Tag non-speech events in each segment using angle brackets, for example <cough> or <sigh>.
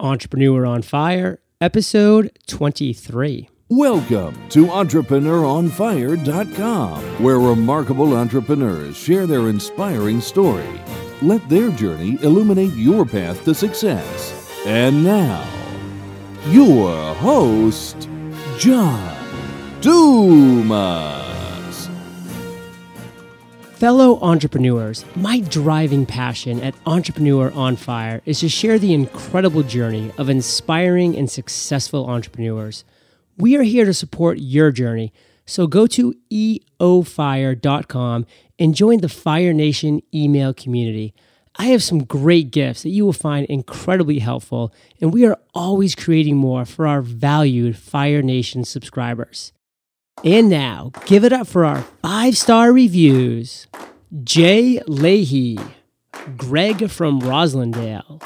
Entrepreneur on Fire, episode 23. Welcome to EntrepreneurOnFire.com, where remarkable entrepreneurs share their inspiring story. Let their journey illuminate your path to success. And now, your host, John Dumas. Fellow entrepreneurs, my driving passion at Entrepreneur on Fire is to share the incredible journey of inspiring and successful entrepreneurs. We are here to support your journey, so go to eofire.com and join the Fire Nation email community. I have some great gifts that you will find incredibly helpful, and we are always creating more for our valued Fire Nation subscribers. And now, give it up for our five star reviews Jay Leahy, Greg from Roslindale,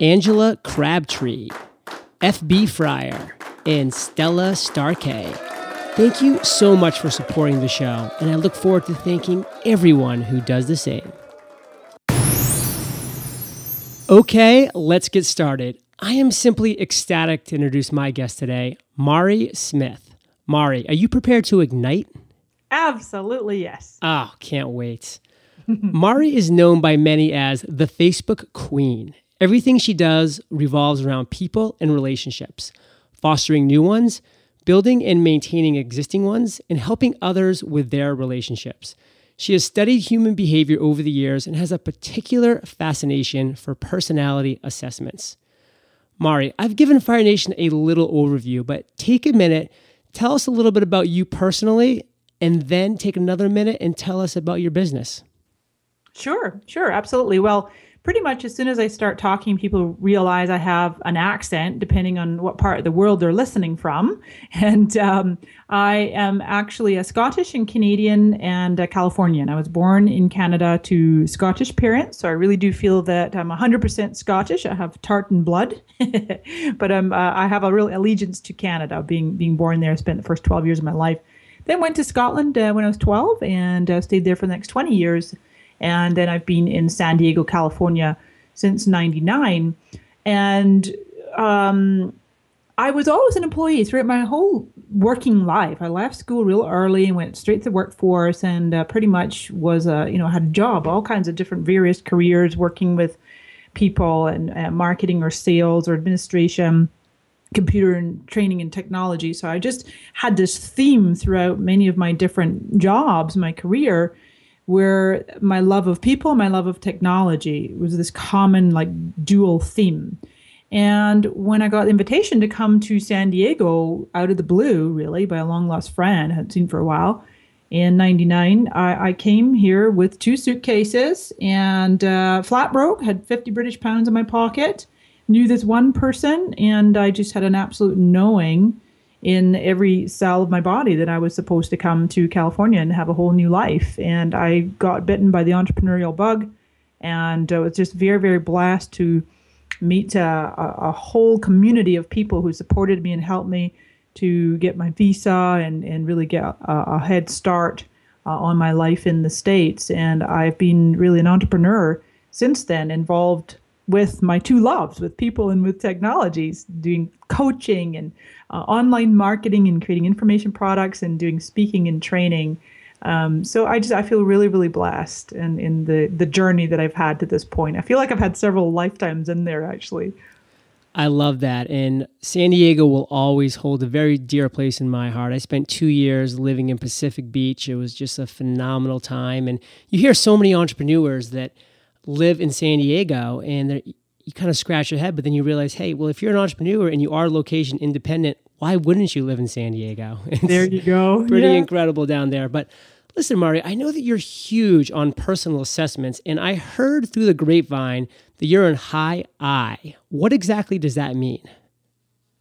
Angela Crabtree, FB Fryer, and Stella Starkey. Thank you so much for supporting the show, and I look forward to thanking everyone who does the same. Okay, let's get started. I am simply ecstatic to introduce my guest today, Mari Smith. Mari, are you prepared to ignite? Absolutely, yes. Oh, can't wait. <laughs> Mari is known by many as the Facebook Queen. Everything she does revolves around people and relationships, fostering new ones, building and maintaining existing ones, and helping others with their relationships. She has studied human behavior over the years and has a particular fascination for personality assessments. Mari, I've given Fire Nation a little overview, but take a minute Tell us a little bit about you personally, and then take another minute and tell us about your business. Sure, sure, absolutely. Well, pretty much as soon as I start talking, people realize I have an accent, depending on what part of the world they're listening from. <laughs> And um, I am actually a Scottish and Canadian and a Californian. I was born in Canada to Scottish parents, so I really do feel that I'm 100% Scottish. I have tartan blood, <laughs> but uh, I have a real allegiance to Canada, being being born there. I spent the first 12 years of my life. Then went to Scotland uh, when I was 12 and uh, stayed there for the next 20 years and then I've been in San Diego, California since 99. And um, I was always an employee throughout my whole working life. I left school real early and went straight to the workforce and uh, pretty much was a, you know, had a job, all kinds of different various careers working with people and uh, marketing or sales or administration computer and training and technology. So I just had this theme throughout many of my different jobs, my career, where my love of people, my love of technology was this common, like, dual theme. And when I got the invitation to come to San Diego out of the blue, really, by a long lost friend I hadn't seen for a while, in 99, I, I came here with two suitcases and uh, flat broke, had 50 British pounds in my pocket, knew this one person, and I just had an absolute knowing in every cell of my body that I was supposed to come to California and have a whole new life. And I got bitten by the entrepreneurial bug and uh, was just very, very blessed to meet a, a, a, whole community of people who supported me and helped me to get my visa and, and really get a, a head start uh, on my life in the States. And I've been really an entrepreneur since then, involved with my two loves, with people and with technologies, doing coaching and uh, online marketing and creating information products and doing speaking and training. Um, so I just I feel really really blessed and in, in the the journey that I've had to this point. I feel like I've had several lifetimes in there actually. I love that. And San Diego will always hold a very dear place in my heart. I spent two years living in Pacific Beach. It was just a phenomenal time. And you hear so many entrepreneurs that live in San Diego and you kind of scratch your head, but then you realize, hey, well, if you're an entrepreneur and you are location independent, why wouldn't you live in San Diego? <laughs> It's there you go. Pretty yeah. incredible down there. But listen, Mari, I know that you're huge on personal assessments, and I heard through the grapevine that you're in high I. What exactly does that mean?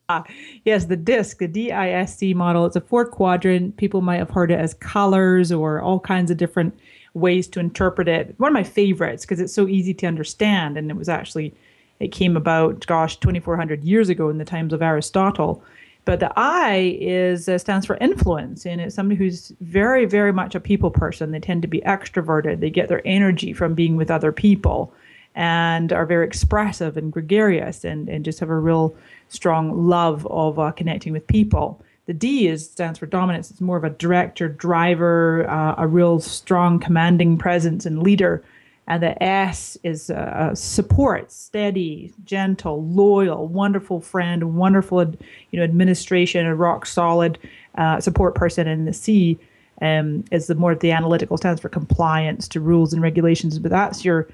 Uh, yes, the DISC, the DISC model, it's a four quadrant. People might have heard it as colors or all kinds of different ways to interpret it. One of my favorites because it's so easy to understand, and it was actually it came about, gosh, 2,400 years ago in the times of Aristotle. But the I is uh, stands for influence, and it's somebody who's very, very much a people person. They tend to be extroverted. They get their energy from being with other people, and are very expressive and gregarious and, and just have a real strong love of uh, connecting with people. The D is stands for dominance. It's more of a director, driver, uh, a real strong commanding presence and leader. And the S is uh, support, steady, gentle, loyal, wonderful friend, wonderful, you know, administration, a rock solid uh, support person. And the C um, is the more the analytical stands for compliance to rules and regulations. But that's your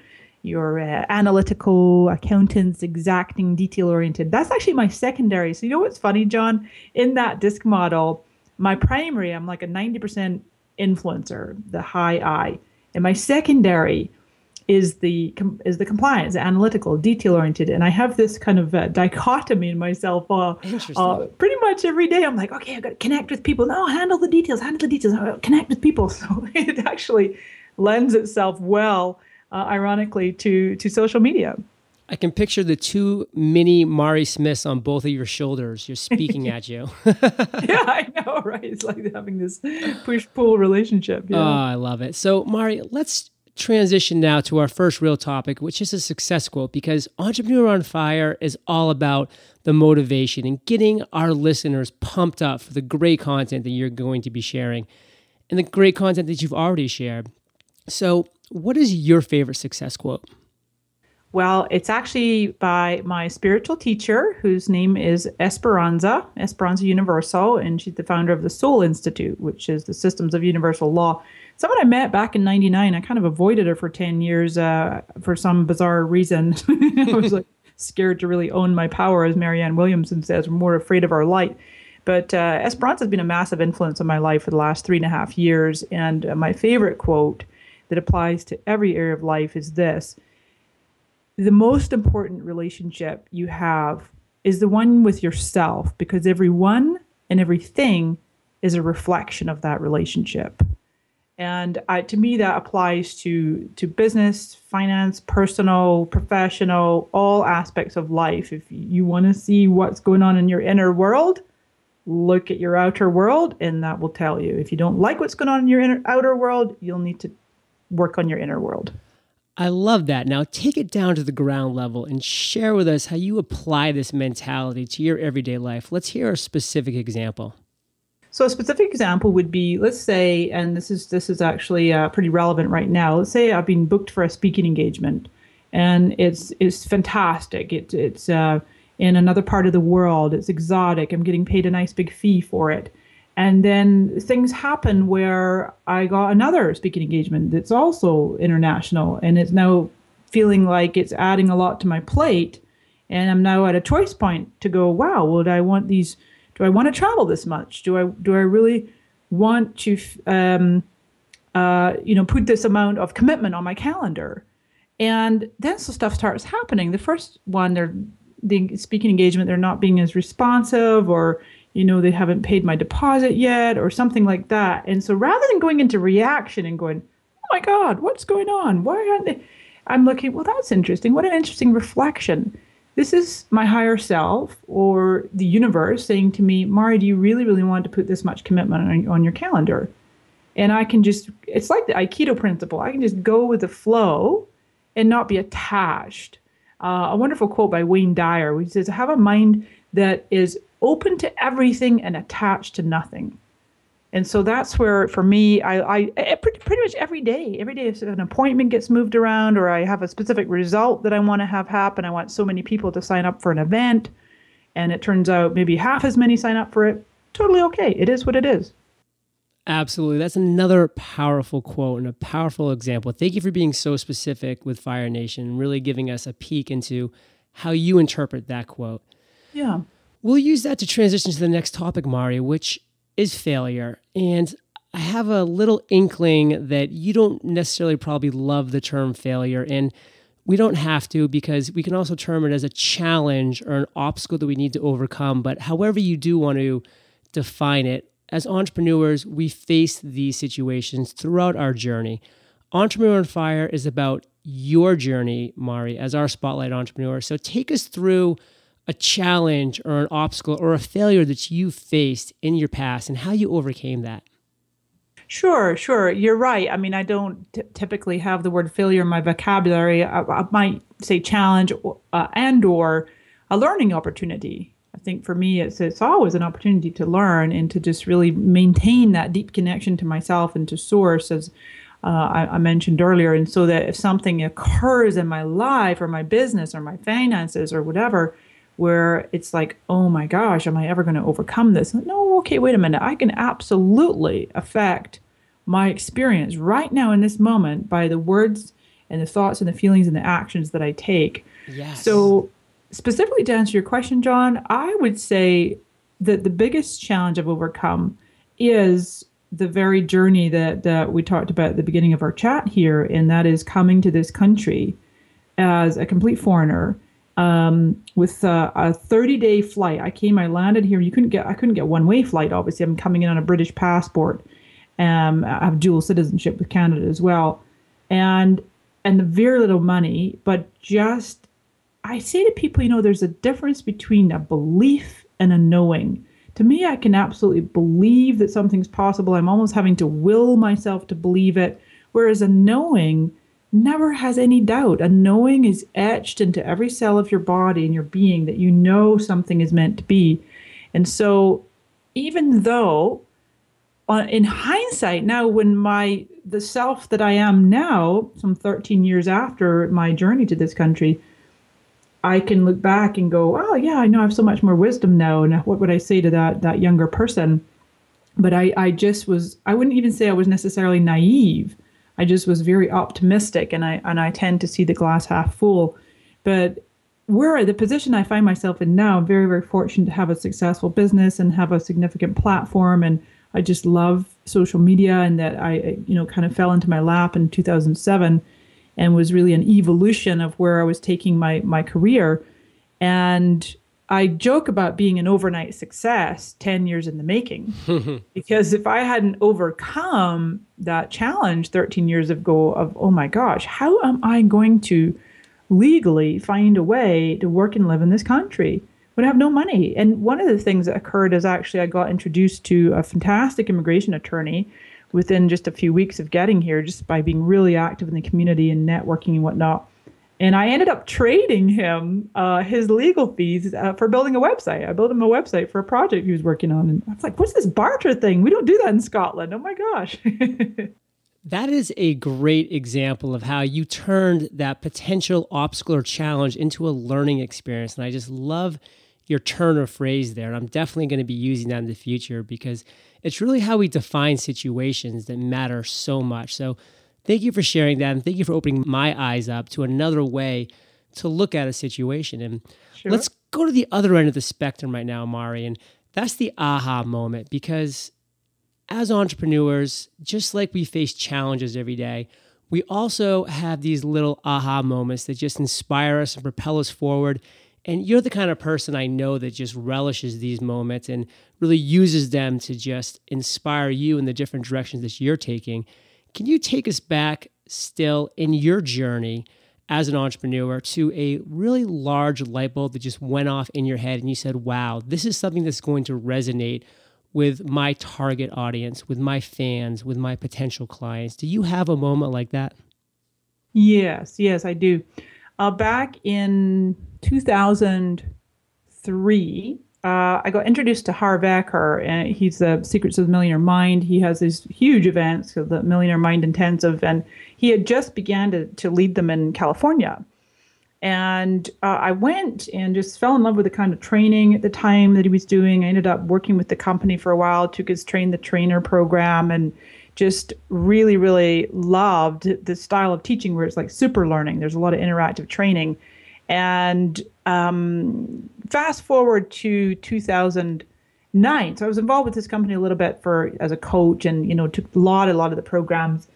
your uh, analytical accountants, exacting, detail oriented. That's actually my secondary. So you know what's funny, John? In that disc model, my primary, I'm like a 90% influencer, the high I, and my secondary is the is the compliance, the analytical, detail oriented, and I have this kind of uh, dichotomy in myself. Uh, uh, pretty much every day, I'm like, okay, I've got to connect with people. No, handle the details, handle the details, connect with people. <laughs> So it actually lends itself well uh, ironically, to to social media. I can picture the two mini Mari Smiths on both of your shoulders. You're speaking at you. <laughs> yeah, I know, <laughs> right? It's like having this push pull relationship. Yeah. Oh, I love it. So, Mari, let's transition now to our first real topic, which is a success quote, because Entrepreneur on Fire is all about the motivation and getting our listeners pumped up for the great content that you're going to be sharing and the great content that you've already shared. So, what is your favorite success quote? Well, it's actually by my spiritual teacher, whose name is Esperanza, Esperanza Universal, and she's the founder of the Soul Institute, which is the Systems of Universal Law. Someone I met back in '99. I kind of avoided her for 10 years uh, for some bizarre reason. <laughs> I was like scared to really own my power, as Marianne Williamson says. We're more afraid of our light. But uh, Esperanza has been a massive influence on my life for the last three and a half years. And uh, my favorite quote that applies to every area of life is this. The most important relationship you have is the one with yourself because everyone and everything is a reflection of that relationship. And I, to me that applies to to business finance personal professional all aspects of life. If you want to see what's going on in your inner world look at your outer world and that will tell you. If you don't like what's going on in your inner, outer world you'll need to work on your inner world. I love that. Now take it down to the ground level and share with us how you apply this mentality to your everyday life. Let's hear a specific example. So a specific example would be, let's say, and this is this is actually uh, pretty relevant right now. Let's say I've been booked for a speaking engagement, and it's it's fantastic. It, it's uh, in another part of the world. It's exotic. I'm getting paid a nice big fee for it. And then things happen where I got another speaking engagement that's also international and it's now feeling like it's adding a lot to my plate. And I'm now at a choice point to go, wow, would I want these? Do I want to travel this much? Do I do I really want to, um, uh, you know, put this amount of commitment on my calendar? And then some stuff starts happening. The first one, they're the speaking engagement, they're not being as responsive, or you know, they haven't paid my deposit yet or something like that. And so rather than going into reaction and going, oh my God, what's going on? Why aren't they? I'm looking, well, that's interesting. What an interesting reflection. This is my higher self or the universe saying to me, Mari, do you really, really want to put this much commitment on, on your calendar? And I can just, it's like the Aikido principle. I can just go with the flow and not be attached. Uh, a wonderful quote by Wayne Dyer, which says, Have a mind that is open to everything and attached to nothing. And so that's where, for me, I, I pretty, pretty much every day, every day, if an appointment gets moved around or I have a specific result that I want to have happen, I want so many people to sign up for an event, and it turns out maybe half as many sign up for it. Totally okay. It is what it is. Absolutely. That's another powerful quote and a powerful example. Thank you for being so specific with Fire Nation, really giving us a peek into how you interpret that quote. Yeah. We'll use that to transition to the next topic, Mari, which is failure. And I have a little inkling that you don't necessarily probably love the term failure. And we don't have to because we can also term it as a challenge or an obstacle that we need to overcome. But however you do want to define it, as entrepreneurs, we face these situations throughout our journey. Entrepreneur on Fire is about your journey, Mari, as our spotlight entrepreneur. So take us through a challenge or an obstacle or a failure that you faced in your past and how you overcame that? Sure, sure. You're right. I mean, I don't t- typically have the word failure in my vocabulary. I, I might say challenge uh, and or a learning opportunity. I think for me, it's it's always an opportunity to learn and to just really maintain that deep connection to myself and to source, as uh, I, I mentioned earlier. And so that if something occurs in my life or my business or my finances or whatever, where it's like, oh my gosh, am I ever going to overcome this? No, okay, wait a minute. I can absolutely affect my experience right now in this moment by the words and the thoughts and the feelings and the actions that I take. Yes. So, specifically to answer your question, John, I would say that the biggest challenge I've overcome is the very journey that, that we talked about at the beginning of our chat here, and that is coming to this country as a complete foreigner um, with uh, a 30 day flight. I came, I landed here. You couldn't get, I couldn't get one way flight. Obviously, I'm coming in on a British passport. Um, I have dual citizenship with Canada as well, and and the very little money, but just I say to people, you know, there's a difference between a belief and a knowing. To me, I can absolutely believe that something's possible. I'm almost having to will myself to believe it. Whereas a knowing never has any doubt. A knowing is etched into every cell of your body and your being that you know something is meant to be. And so, even though uh, in hindsight now when my the self that i am now some 13 years after my journey to this country i can look back and go oh yeah i know i have so much more wisdom now and what would i say to that that younger person but i i just was i wouldn't even say i was necessarily naive I just was very optimistic, and I and I tend to see the glass half full. But where the position I find myself in now, I'm very very fortunate to have a successful business and have a significant platform, and I just love social media, and that I you know kind of fell into my lap in 2007, and was really an evolution of where I was taking my my career, and I joke about being an overnight success 10 years in the making. <laughs> because if I hadn't overcome that challenge 13 years ago of, oh my gosh, how am I going to legally find a way to work and live in this country when I have no money? And one of the things that occurred is actually I got introduced to a fantastic immigration attorney within just a few weeks of getting here, just by being really active in the community and networking and whatnot and I ended up trading him uh, his legal fees uh, for building a website. I built him a website for a project he was working on, and I was like, "What's this barter thing? We don't do that in Scotland." Oh my gosh! <laughs> that is a great example of how you turned that potential obstacle or challenge into a learning experience, and I just love your turn of phrase there. And I'm definitely going to be using that in the future because it's really how we define situations that matter so much. So Thank you for sharing that. And thank you for opening my eyes up to another way to look at a situation. And sure. let's go to the other end of the spectrum right now, Mari. And that's the aha moment because as entrepreneurs, just like we face challenges every day, we also have these little aha moments that just inspire us and propel us forward. And you're the kind of person I know that just relishes these moments and really uses them to just inspire you in the different directions that you're taking. Can you take us back still in your journey as an entrepreneur to a really large light bulb that just went off in your head and you said, wow, this is something that's going to resonate with my target audience, with my fans, with my potential clients? Do you have a moment like that? Yes, yes, I do. Uh, back in 2003, uh, I got introduced to Harv Eker, and he's the Secrets of the Millionaire Mind. He has these huge events, the Millionaire Mind Intensive, and he had just began to, to lead them in California. And uh, I went and just fell in love with the kind of training at the time that he was doing. I ended up working with the company for a while, took his train the trainer program, and just really, really loved the style of teaching where it's like super learning. There's a lot of interactive training. And um, fast forward to 2009. So I was involved with this company a little bit for as a coach, and you know took a lot, a lot of the programs.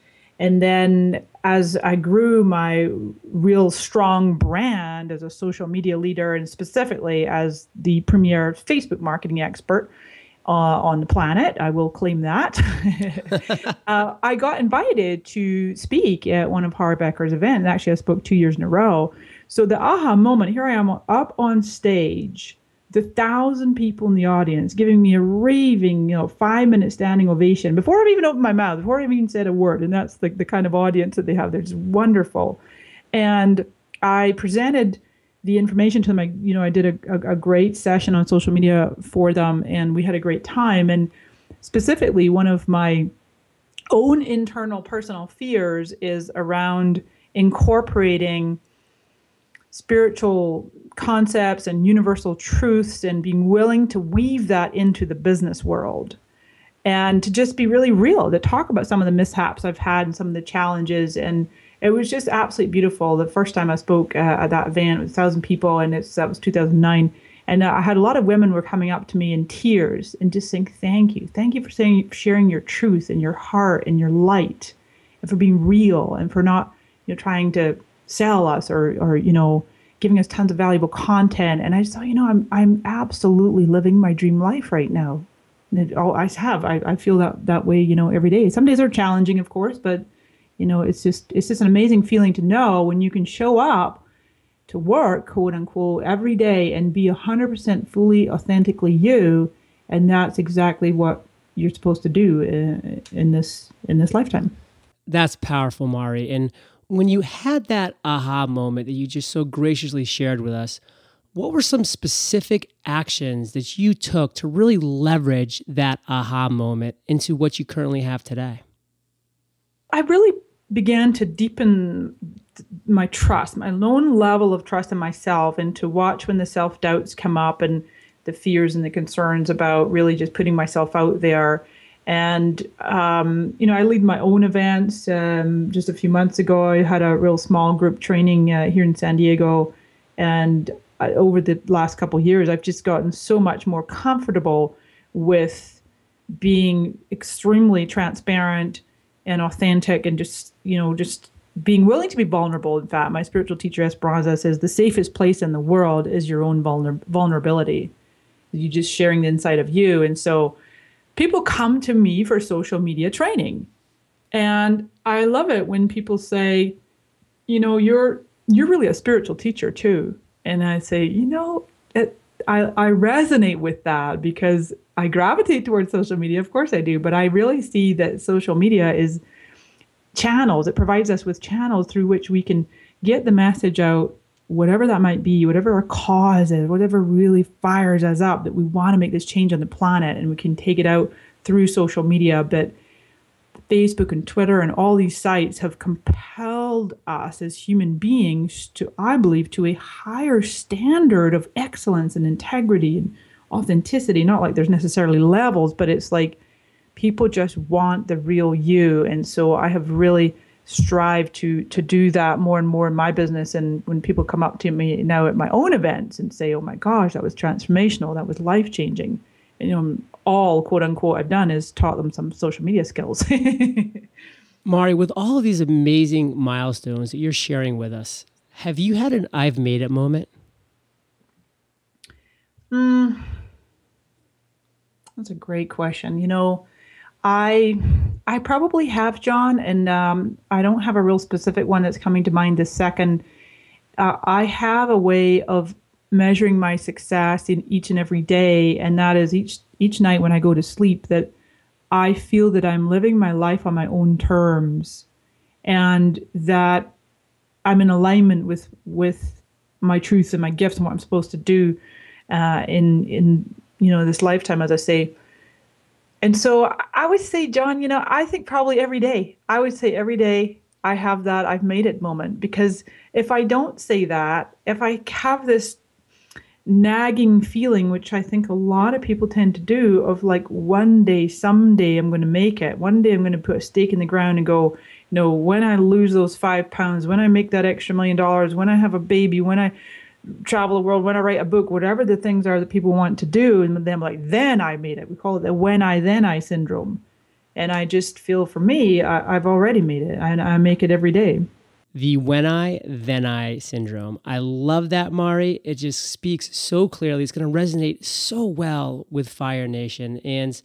And then as I grew my real strong brand as a social media leader, and specifically as the premier Facebook marketing expert, uh, on the planet. I will claim that. <laughs> uh, I got invited to speak at one of Harv Eker's events. Actually, I spoke two years in a row so the aha moment here I am up on stage the thousand people in the audience giving me a raving, you know, five minute standing ovation before I've even opened my mouth, before I've even said a word. And that's the, the kind of audience that they have. They're just wonderful. And I presented the information to them. I, you know, I did a, a, a great session on social media for them and we had a great time. And specifically, one of my own internal personal fears is around incorporating spiritual concepts and universal truths and being willing to weave that into the business world. And to just be really real to talk about some of the mishaps I've had and some of the challenges. And it was just absolutely beautiful. The first time I spoke uh, at that event with a thousand people and it's that was 2009 and uh, I had a lot of women were coming up to me in tears and just saying thank you. Thank you for saying sharing your truth and your heart and your light and for being real and for not you know trying to sell us or or you know giving us tons of valuable content. And i just thought you know i'm i'm absolutely living my dream life right now. It, i have I, I feel that that way you know every day. Some days are challenging of course but you know it's just it's just an amazing feeling to know when you can show up to work quote unquote every day and be 100% fully authentically you and that's exactly what you're supposed to do in, in this in this lifetime. That's powerful mari. And when you had that aha moment that you just so graciously shared with us, what were some specific actions that you took to really leverage that aha moment into what you currently have today? I really began to deepen my trust, my own level of trust in myself, and to watch when the self doubts come up and the fears and the concerns about really just putting myself out there and, um, you know, I lead my own events. Um, just a few months ago, I had a real small group training uh, here in San Diego. And I, over the last couple years, I've just gotten so much more comfortable with being extremely transparent and authentic and just, you know, just being willing to be vulnerable. In fact, my spiritual teacher Esperanza says the safest place in the world is your own vulner- vulnerability. You just sharing the inside of you. And so, people come to me for social media training. And I love it when people say, you know, you're you're really a spiritual teacher too. And I say, you know, it, I, I resonate with that because I gravitate towards social media. Of course I do, but I really see that social media is channels. It provides us with channels through which we can get the message out whatever that might be, whatever our cause is, whatever really fires us up that we want to make this change on the planet and we can take it out through social media. But Facebook and Twitter and all these sites have compelled us as human beings to, I believe, to a higher standard of excellence and integrity and authenticity. Not like there's necessarily levels, but it's like people just want the real you. And so I have really strive to to do that more and more in my business. And when people come up to me now at my own events and say oh my gosh that was transformational. That was life changing and, you know all quote unquote i've done is taught them some social media skills. <laughs> Mari with all of these amazing milestones that you're sharing with us have you had an i've made it moment? Mm, that's a great question. You know I I probably have John, and um, I don't have a real specific one that's coming to mind this second. Uh, I have a way of measuring my success in each and every day, and that is each each night when I go to sleep that I feel that I'm living my life on my own terms, and that I'm in alignment with with my truths and my gifts and what I'm supposed to do uh, in in you know this lifetime, as I say and so I would say, John, you know, I think probably every day, I would say every day I have that I've made it moment because if I don't say that, if I have this nagging feeling, which I think a lot of people tend to do, of like one day, someday I'm going to make it. One day I'm going to put a stake in the ground and go, you know, when I lose those five pounds, when I make that extra million dollars, when I have a baby, when I travel the world, when I write a book, whatever the things are that people want to do, and then I'm like, then I made it. We call it the when I then I syndrome. And I just feel for me, I, have already made it, and I make it every day. The when I then I syndrome. I love that, Mari. It just speaks so clearly. It's going to resonate so well with Fire Nation, and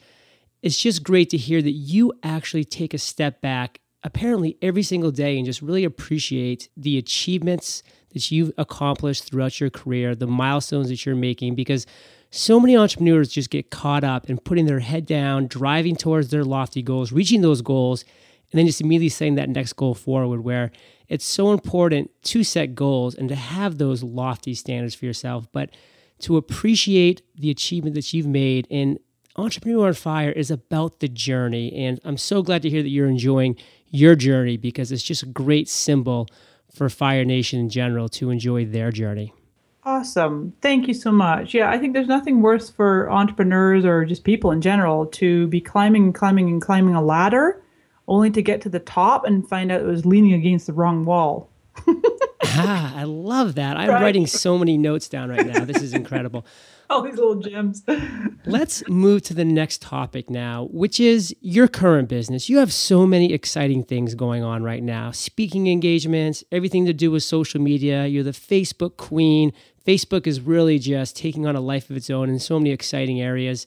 it's just great to hear that you actually take a step back apparently every single day and just really appreciate the achievements that you've accomplished throughout your career, the milestones that you're making, because so many entrepreneurs just get caught up in putting their head down, driving towards their lofty goals, reaching those goals, and then just immediately setting that next goal forward where it's so important to set goals and to have those lofty standards for yourself, but to appreciate the achievement that you've made. And Entrepreneur on Fire is about the journey. And I'm so glad to hear that you're enjoying your journey because it's just a great symbol for Fire Nation in general to enjoy their journey. Awesome. Thank you so much. Yeah, I think there's nothing worse for entrepreneurs or just people in general to be climbing and climbing and climbing a ladder only to get to the top and find out it was leaning against the wrong wall. <laughs> ah, I love that. I'm right. writing so many notes down right now. This is incredible. <laughs> <laughs> All these little gems. Let's move to the next topic now, which is your current business. You have so many exciting things going on right now speaking engagements, everything to do with social media. You're the Facebook queen. Facebook is really just taking on a life of its own in so many exciting areas.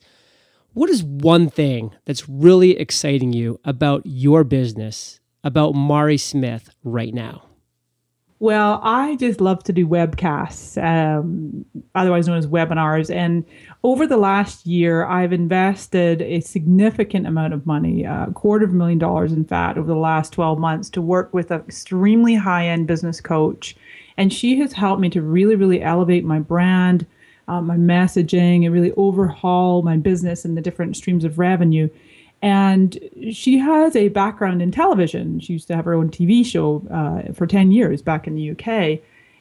What is one thing that's really exciting you about your business, about Mari Smith right now? Well, I just love to do webcasts, um, otherwise known as webinars. And over the last year, I've invested a significant amount of money, a quarter of a million dollars, in fact, over the last 12 months to work with an extremely high end business coach. And she has helped me to really, really elevate my brand, uh, my messaging, and really overhaul my business and the different streams of revenue. And she has a background in television. She used to have her own TV show uh, for 10 years back in the UK.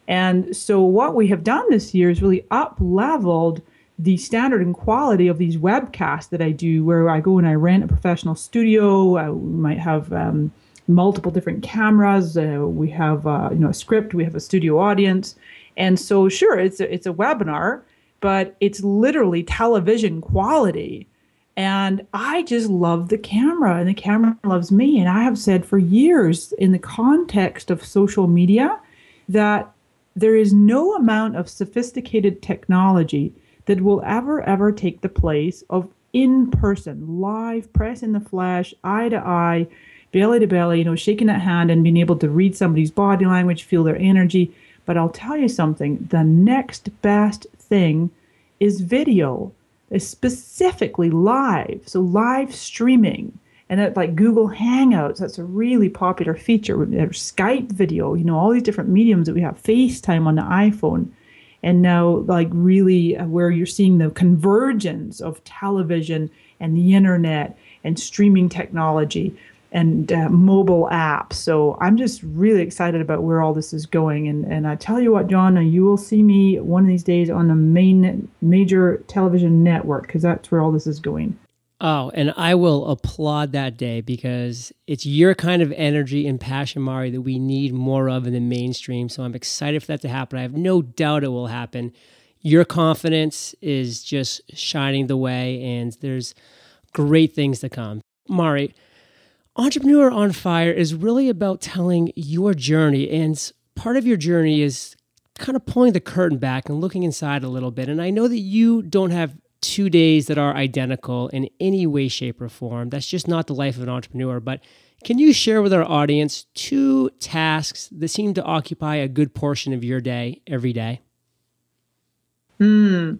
And so, what we have done this year is really up leveled the standard and quality of these webcasts that I do, where I go and I rent a professional studio. Uh, we might have um, multiple different cameras. Uh, we have uh, you know a script. We have a studio audience, and so sure, it's a, it's a webinar, but it's literally television quality. And I just love the camera, and the camera loves me. And I have said for years, in the context of social media, that there is no amount of sophisticated technology that will ever, ever take the place of in person, live, press in the flesh, eye to eye, belly to belly, you know, shaking that hand and being able to read somebody's body language, feel their energy. But I'll tell you something the next best thing is video specifically live. So live streaming. And that like Google Hangouts, that's a really popular feature. Skype video, you know, all these different mediums that we have, FaceTime on the iPhone. And now like really uh, where you're seeing the convergence of television and the internet and streaming technology and uh, mobile apps. So I'm just really excited about where all this is going. And and I tell you what, John, you will see me one of these days on the main major television network because that's where all this is going. Oh, and I will applaud that day because it's your kind of energy and passion, Mari, that we need more of in the mainstream. So I'm excited for that to happen. I have no doubt it will happen. Your confidence is just shining the way, and there's great things to come. Mari, Entrepreneur on Fire is really about telling your journey. And part of your journey is kind of pulling the curtain back and looking inside a little bit. And I know that you don't have two days that are identical in any way, shape, or form. That's just not the life of an entrepreneur. But can you share with our audience two tasks that seem to occupy a good portion of your day every day? Hmm.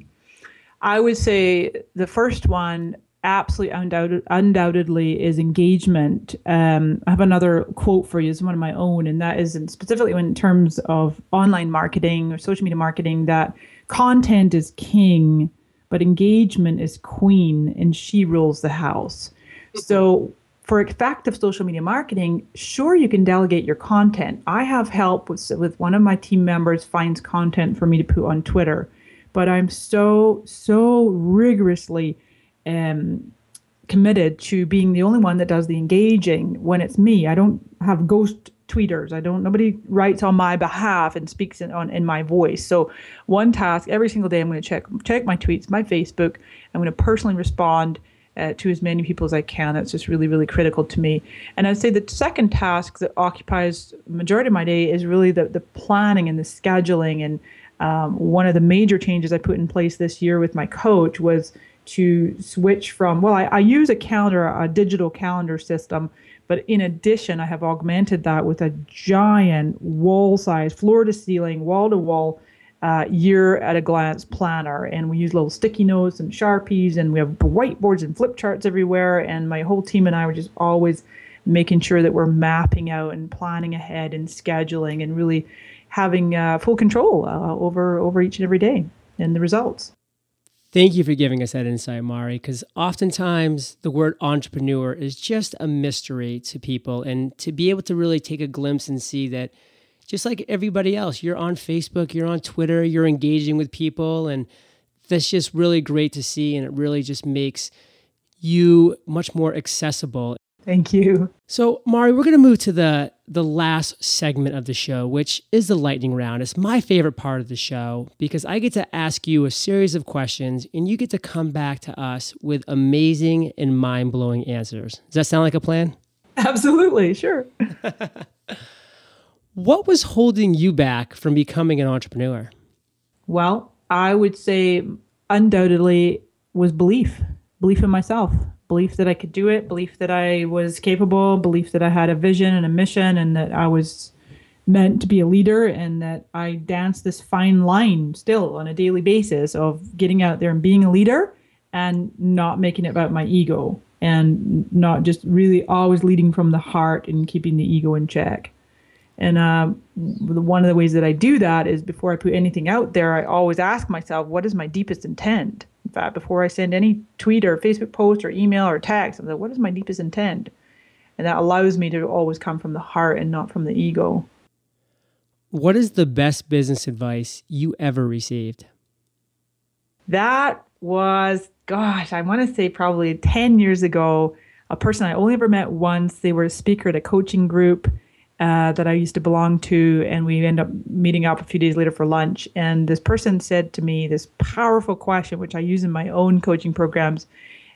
I would say the first one absolutely undoubted, undoubtedly is engagement. Um, I have another quote for you. It's one of my own, and that is in specifically in terms of online marketing or social media marketing that content is king, but engagement is queen, and she rules the house. So for effective social media marketing, sure you can delegate your content. I have help with with one of my team members finds content for me to put on Twitter, but I'm so so rigorously um, committed to being the only one that does the engaging when it's me. I don't have ghost tweeters. I don't. Nobody writes on my behalf and speaks in, on in my voice. So one task every single day, I'm going to check check my tweets, my Facebook. I'm going to personally respond. Uh, to as many people as I can. That's just really, really critical to me. And I'd say the second task that occupies majority of my day is really the, the planning and the scheduling. And um, one of the major changes I put in place this year with my coach was to switch from well I, I, use a calendar a digital calendar system But in addition, I have augmented that with a giant wall size, floor to ceiling, wall to wall uh, year at a glance planner. And we use little sticky notes and Sharpies, and we have whiteboards and flip charts everywhere. And my whole team and I were just always making sure that we're mapping out and planning ahead and scheduling and really having uh, full control uh, over over each and every day and the results. Thank you for giving us that insight, Mari, because oftentimes the word entrepreneur is just a mystery to people. And to be able to really take a glimpse and see that just like everybody else, you're on Facebook, you're on Twitter, you're engaging with people, and that's just really great to see. And it really just makes you much more accessible. Thank you. So, Mari, we're going to move to the the last segment of the show, which is the lightning round. It's my favorite part of the show because I get to ask you a series of questions and you get to come back to us with amazing and mind-blowing answers. Does that sound like a plan? Absolutely, sure. <laughs> What was holding you back from becoming an entrepreneur? Well, I would say undoubtedly was belief, belief in myself, belief that I could do it, belief that I was capable, belief that I had a vision and a mission and that I was meant to be a leader and that I danced this fine line still on a daily basis of getting out there and being a leader and not making it about my ego and not just really always leading from the heart and keeping the ego in check. And uh, one of the ways that I do that is before I put anything out there, I always ask myself, what is my deepest intent? In fact, before I send any tweet or Facebook post or email or text, I'm like, what is my deepest intent? And that allows me to always come from the heart and not from the ego. What is the best business advice you ever received? That was, gosh, I want to say probably 10 years ago, a person I only ever met once. They were a speaker at a coaching group uh, that I used to belong to, and we end up meeting up a few days later for lunch. And this person said to me this powerful question, which I use in my own coaching programs,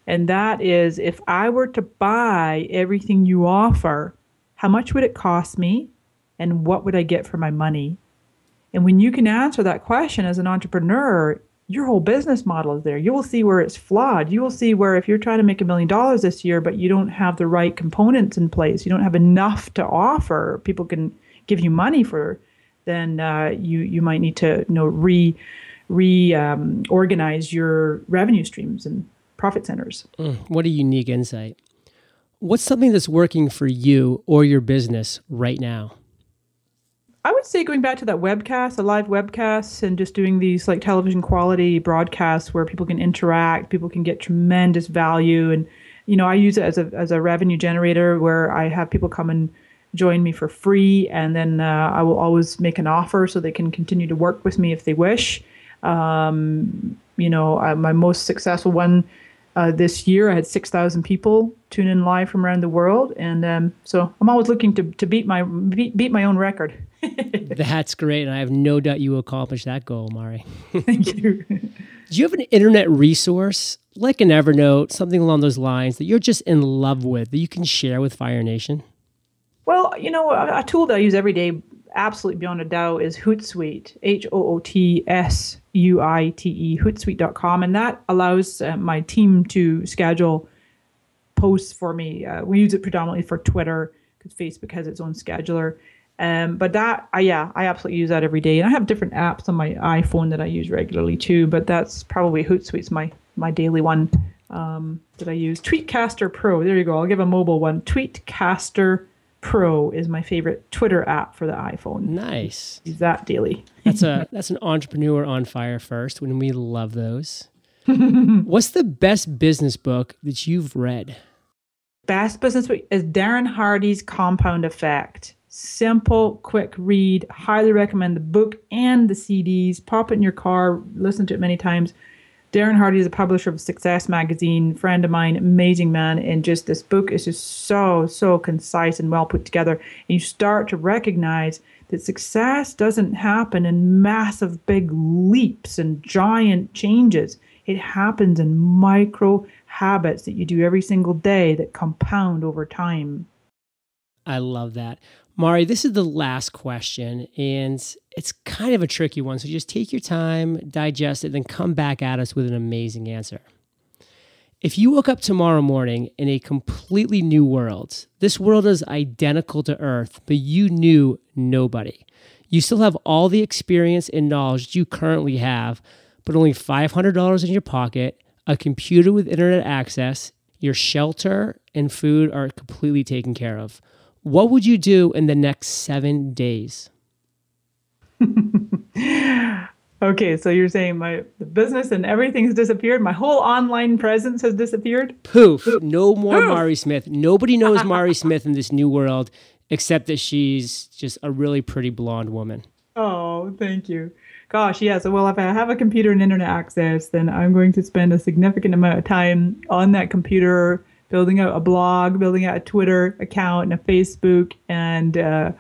and that is if I were to buy everything you offer, how much would it cost me, and what would I get for my money? And when you can answer that question as an entrepreneur, your whole business model is there. You will see where it's flawed. You will see where if you're trying to make a million dollars this year, but you don't have the right components in place, you don't have enough to offer, people can give you money for, then uh, you you might need to you know re re um, your revenue streams and profit centers. Mm, what a unique insight. What's something that's working for you or your business right now? I would say going back to that webcast, a live webcast, and just doing these like television quality broadcasts where people can interact, people can get tremendous value, and you know I use it as a as a revenue generator where I have people come and join me for free, and then uh, I will always make an offer so they can continue to work with me if they wish. Um, you know, uh, my most successful one uh, this year, I had 6,000 people tune in live from around the world, and um, so I'm always looking to, to beat my beat, beat my own record. <laughs> That's great, and I have no doubt you will accomplish that goal, Mari. <laughs> Thank you. Do you have an internet resource like an Evernote, something along those lines that you're just in love with that you can share with Fire Nation? Well, you know, a, a tool that I use every day, absolutely beyond a doubt, is Hootsuite. H O O T S U I T E. Hootsuite.com, and that allows uh, my team to schedule posts for me. Uh, we use it predominantly for Twitter because Facebook has its own scheduler. Um, but that, I, yeah, I absolutely use that every day, and I have different apps on my iPhone that I use regularly too. But that's probably Hootsuite's my my daily one um, that I use. Tweetcaster Pro. There you go. I'll give a mobile one. Tweetcaster Pro is my favorite Twitter app for the iPhone. Nice. Use that daily. that's a <laughs> that's an entrepreneur on fire first. When we love those. <laughs> What's the best business book that you've read? Best business book is Darren Hardy's Compound Effect simple, quick read. Highly recommend the book and the CDs. Pop it in your car, listen to it many times. Darren Hardy is a publisher of Success Magazine, friend of mine, amazing man. And just this book is just so, so concise and well put together. And you start to recognize that success doesn't happen in massive, big leaps and giant changes. It happens in micro habits that you do every single day that compound over time. I love that. Mari, this is the last question, and it's kind of a tricky one. So just take your time, digest it, then come back at us with an amazing answer. If you woke up tomorrow morning in a completely new world, this world is identical to Earth, but you knew nobody. You still have all the experience and knowledge you currently have, but only $500 in your pocket, a computer with internet access, your shelter and food are completely taken care of. What would you do in the next seven days? <laughs> Okay, so you're saying my the business and everything has disappeared. My whole online presence has disappeared. Poof! No more Poof. Mari Smith. Nobody knows <laughs> Mari Smith in this new world except that she's just a really pretty blonde woman. Oh, thank you. Gosh, yes. Yeah, so, well, if I have a computer and internet access, then I'm going to spend a significant amount of time on that computer, building out a blog, building out a Twitter account and a Facebook, and uh,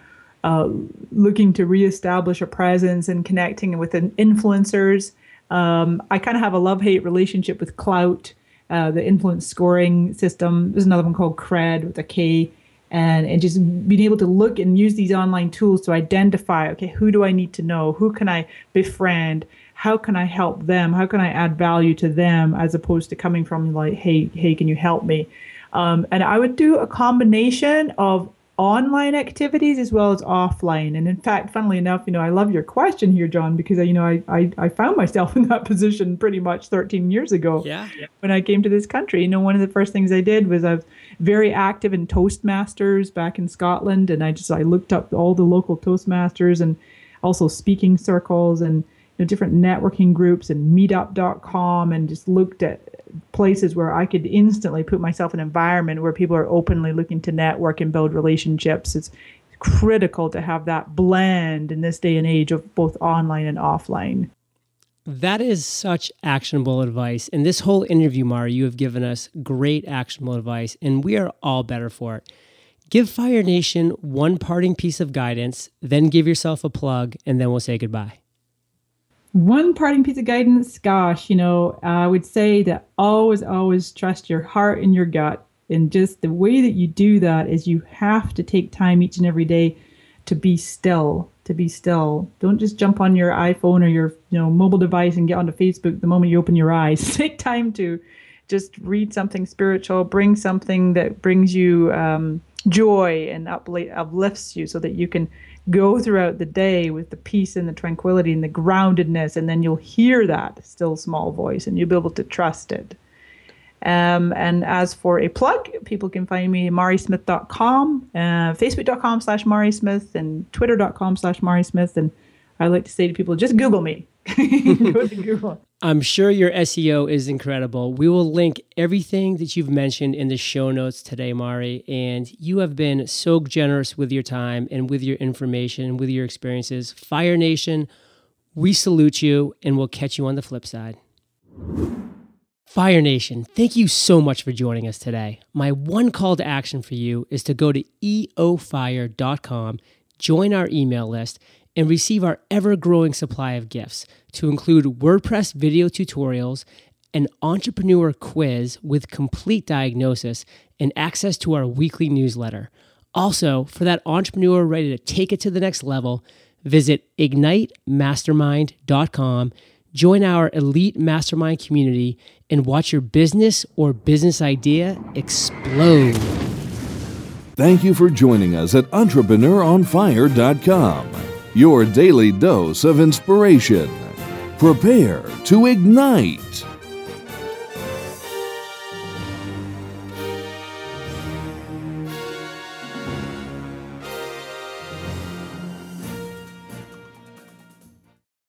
uh, looking to reestablish a presence and connecting with influencers. Um, I kind of have a love hate relationship with Klout, uh, the influence scoring system. There's another one called Kred with a K. And, and just being able to look and use these online tools to identify okay, who do I need to know? Who can I befriend? How can I help them? How can I add value to them as opposed to coming from like, hey, hey, can you help me? Um, and I would do a combination of online activities as well as offline. And in fact, funnily enough, you know, I love your question here, John, because you know, I, I, I found myself <laughs> in that position pretty much 13 years ago. Yeah. When I came to this country, you know, one of the first things I did was I was very active in Toastmasters back in Scotland, and I just I looked up all the local Toastmasters and also speaking circles and know, different networking groups and Meetup.com, and just looked at places where I could instantly put myself in an environment where people are openly looking to network and build relationships. It's critical to have that blend in this day and age of both online and offline. That is such actionable advice. In this whole interview, Mari, you have given us great actionable advice, and we are all better for it. Give Fire Nation one parting piece of guidance, then give yourself a plug, and then we'll say goodbye. One parting piece of guidance, gosh, you know, I would say that always, always trust your heart and your gut. And just the way that you do that is you have to take time each and every day to be still, to be still. Don't just jump on your iPhone or your, you know, mobile device and get onto Facebook the moment you open your eyes. <laughs> take time to just read something spiritual, bring something that brings you um, joy and uplifts you so that you can go throughout the day with the peace and the tranquility and the groundedness, and then you'll hear that still small voice and you'll be able to trust it. Um, and as for a plug, people can find me at marismith.com, uh, facebook.com slash marismith, and twitter.com slash marismith. And I like to say to people, just Google me. <laughs> I'm sure your SEO is incredible. We will link everything that you've mentioned in the show notes today, Mari. And you have been so generous with your time and with your information, with your experiences. Fire Nation, we salute you and we'll catch you on the flip side. Fire Nation, thank you so much for joining us today. My one call to action for you is to go to eofire.com, join our email list, and receive our ever growing supply of gifts to include WordPress video tutorials, an entrepreneur quiz with complete diagnosis, and access to our weekly newsletter. Also, for that entrepreneur ready to take it to the next level, visit ignitemastermind.com, join our elite mastermind community, and watch your business or business idea explode. Thank you for joining us at entrepreneuronfire.com, your daily dose of inspiration. Prepare to ignite.